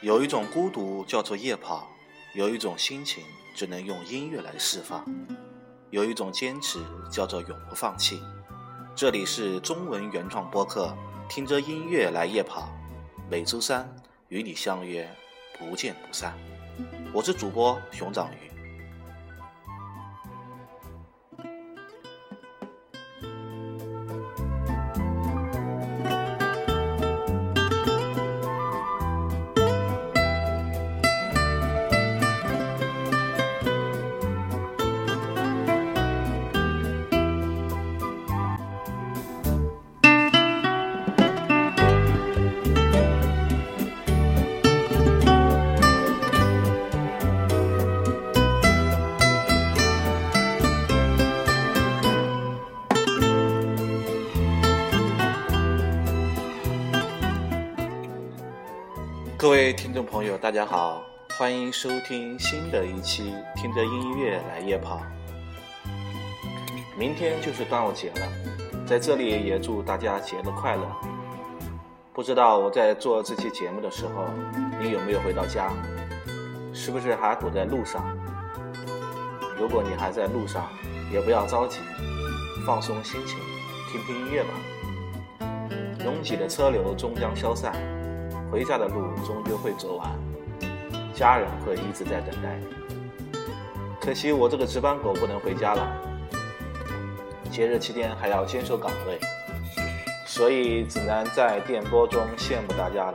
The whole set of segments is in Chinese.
有一种孤独叫做夜跑，有一种心情只能用音乐来释放，有一种坚持叫做永不放弃。这里是中文原创播客，听着音乐来夜跑，每周三与你相约，不见不散。我是主播熊掌鱼。各位听众朋友，大家好，欢迎收听新的一期《听着音乐来夜跑》。明天就是端午节了，在这里也祝大家节日快乐。不知道我在做这期节目的时候，你有没有回到家？是不是还堵在路上？如果你还在路上，也不要着急，放松心情，听听音乐吧。拥挤的车流终将消散。回家的路终究会走完，家人会一直在等待。可惜我这个值班狗不能回家了，节日期间还要坚守岗位，所以只能在电波中羡慕大家了。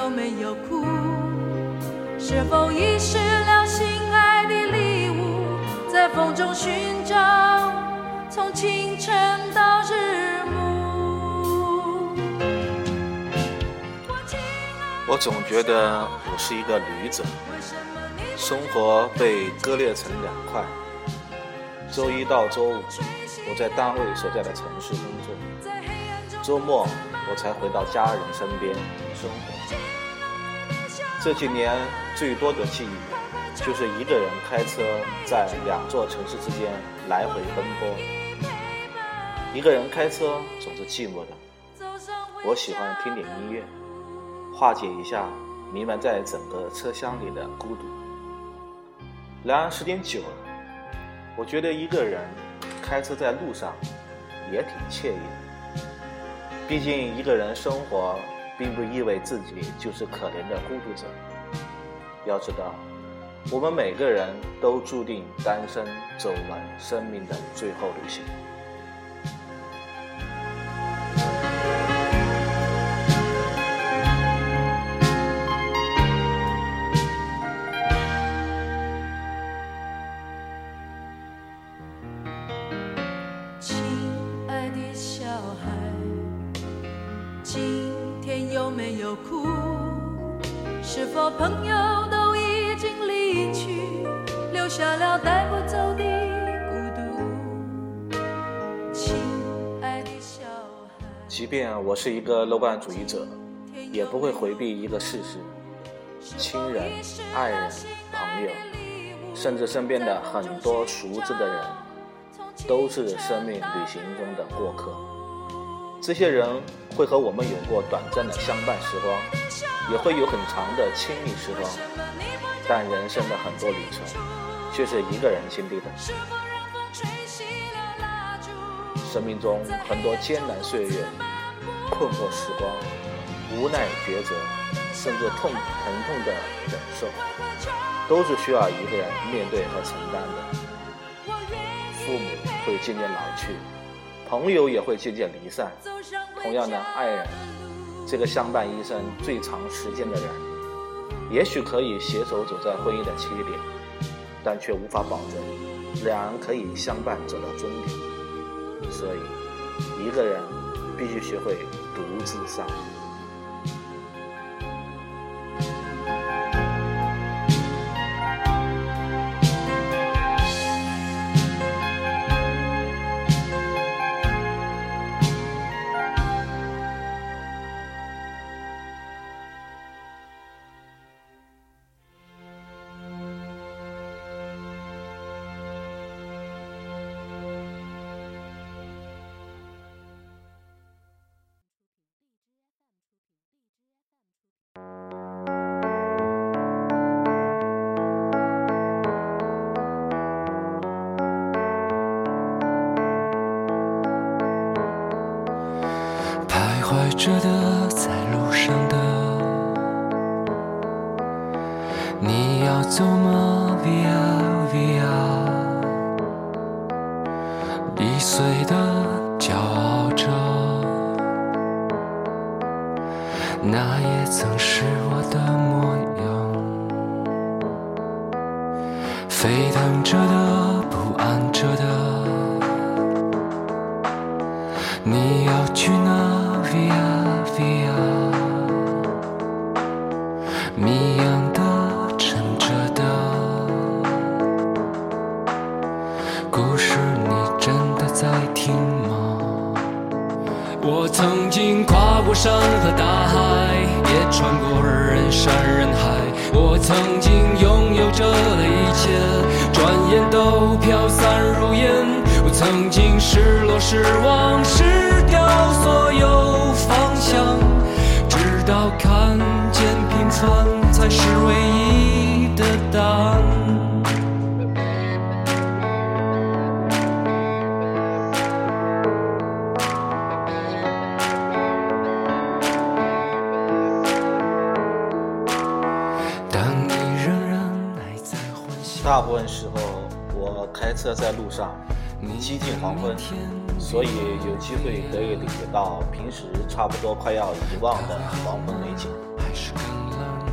有没有哭？是否遗失了心爱的礼物，在风中寻找，从清晨到日暮。我总觉得我是一个旅者，生活被割裂成两块，周一到周五。我在单位所在的城市工作，周末我才回到家人身边生活。这几年最多的记忆，就是一个人开车在两座城市之间来回奔波。一个人开车总是寂寞的，我喜欢听点音乐，化解一下弥漫在整个车厢里的孤独。然而时间久了，我觉得一个人。开车在路上也挺惬意的，毕竟一个人生活，并不意味自己就是可怜的孤独者。要知道，我们每个人都注定单身，走完生命的最后旅行。有没有哭？是否朋友都已经离去，留下了带不走的孤独。亲爱的小孩，即便我是一个乐观主义者，也不会回避一个事实：亲人、爱人、朋友，甚至身边的很多熟知的人，都是生命旅行中的过客。这些人会和我们有过短暂的相伴时光，也会有很长的亲密时光，但人生的很多旅程却是一个人经历的。生命中很多艰难岁月、困惑时光、无奈抉择，甚至痛疼痛的忍受，都是需要一个人面对和承担的。父母会渐渐老去。朋友也会渐渐离散，同样的爱人，这个相伴一生最长时间的人，也许可以携手走在婚姻的起点，但却无法保证两人可以相伴走到终点。所以，一个人必须学会独自上怀着的，在路上的，你要走吗？Via Via，易碎的，骄傲着，那也曾是我的模样。沸腾着的，车在路上，接近黄昏。所以有机会可以领略到平时差不多快要遗忘的黄昏美景。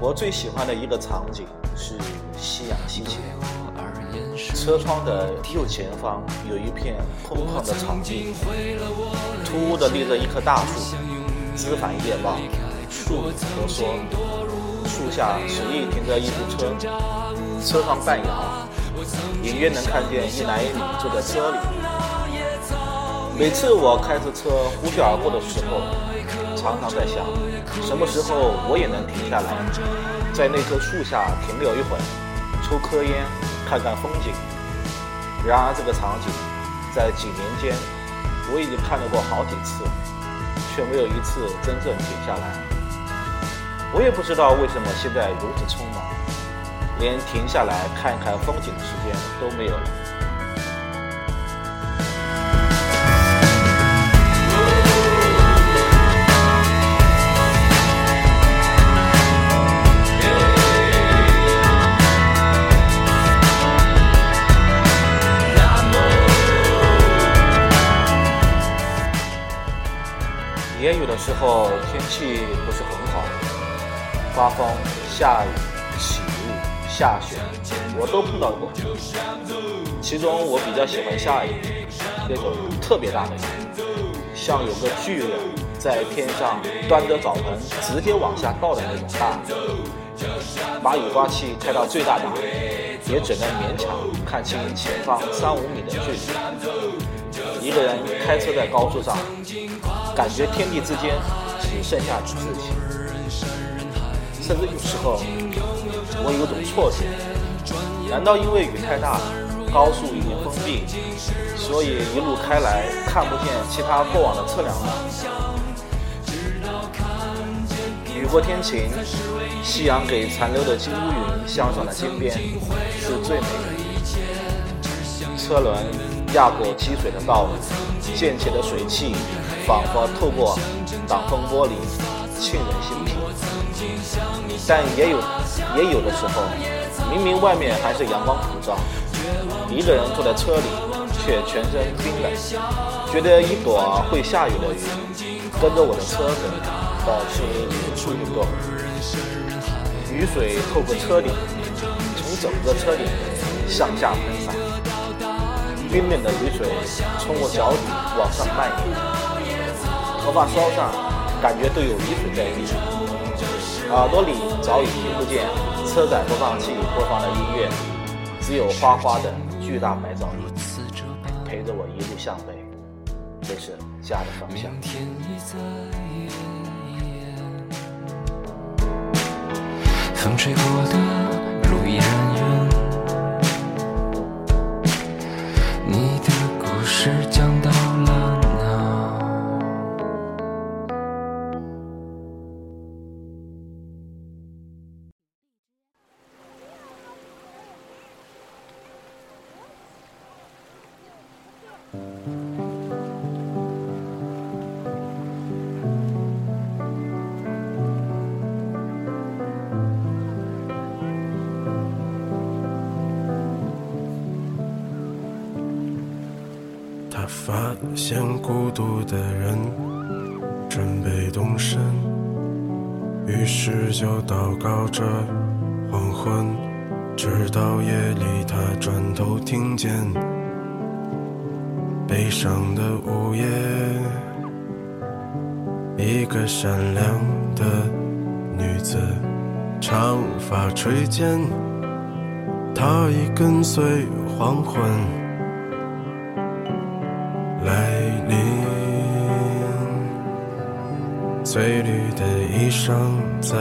我最喜欢的一个场景是夕阳西下，车窗的右前方有一片空旷的场地，突兀的立着一棵大树，枝繁叶茂，树婆娑，树下随意停着一部车，车窗半摇，隐约能看见一男一女坐在车里。每次我开着车呼啸而过的时候，常常在想，什么时候我也能停下来，在那棵树下停留一会儿，抽颗烟，看看风景。然而这个场景，在几年间，我已经看到过好几次，却没有一次真正停下来。我也不知道为什么现在如此匆忙，连停下来看一看风景的时间都没有了。也有的时候天气不是很好，刮风、下雨、下雪，我都碰到过。其中我比较喜欢下雨，那种特别大的雨，像有个巨人在天上端着澡盆直接往下倒的那种大雨。把雨刮器开到最大档，也只能勉强看清前方三五米的距离。一个人开车在高速上，感觉天地之间只剩下你自己。甚至有时候，我有种错觉：难道因为雨太大，高速已经封闭，所以一路开来看不见其他过往的车辆吗？雨过天晴，夕阳给残留的金乌云镶上了金边，是最美的。车轮压过积水的道路，溅起的水汽仿佛透过挡风玻璃沁人心脾。但也有也有的时候，明明外面还是阳光普照，一个人坐在车里却全身冰冷，觉得一朵会下雨的云跟着我的车子。保持匀速运动，雨水透过车顶，从整个车顶向下喷洒，冰冷的雨水从我脚底往上蔓延，头发梢上感觉都有雨水在滴，耳朵里早已听不见车载播放器播放的音乐，只有哗哗的巨大白噪音陪着我一路向北，这是家的方向。风吹过的发现孤独的人准备动身，于是就祷告着黄昏，直到夜里他转头听见悲伤的午夜，一个善良的女子，长发垂肩，她已跟随黄昏。翠绿的衣裳在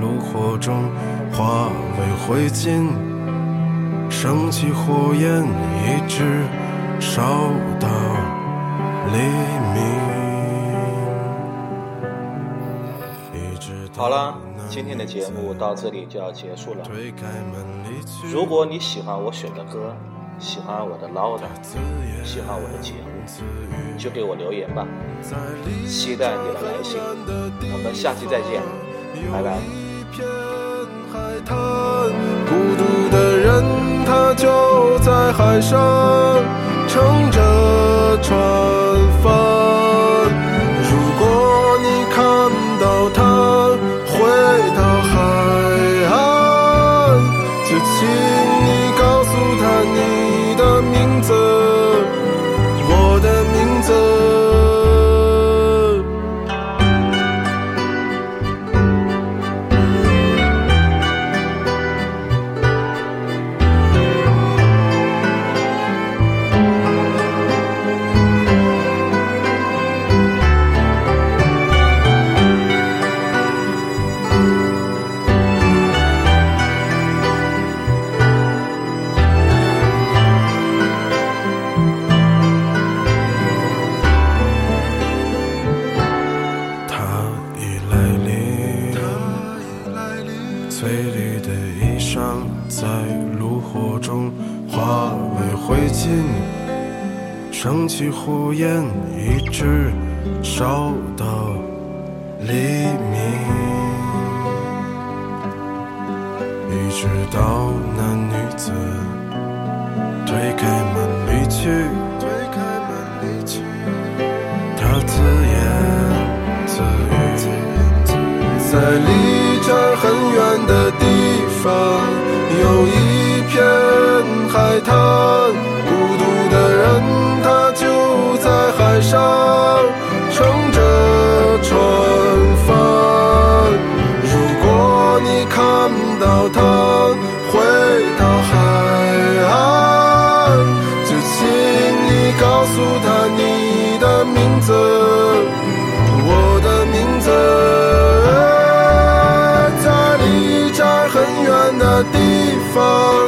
炉火中化为灰烬，升起火焰，一直烧到黎明。好了，今天的节目到这里就要结束了。如果你喜欢我选的歌，喜欢我的唠叨，喜欢我的节目，就给我留言吧，期待你的来信。我们下期再见，拜拜。孤独的人，他就在海上乘着船帆。找到黎明，一直到那女子推开门离去，推开门离去，她自言。自语，在离这儿很远的地方，有一片海滩。孤独的人，他就在海上 Oh.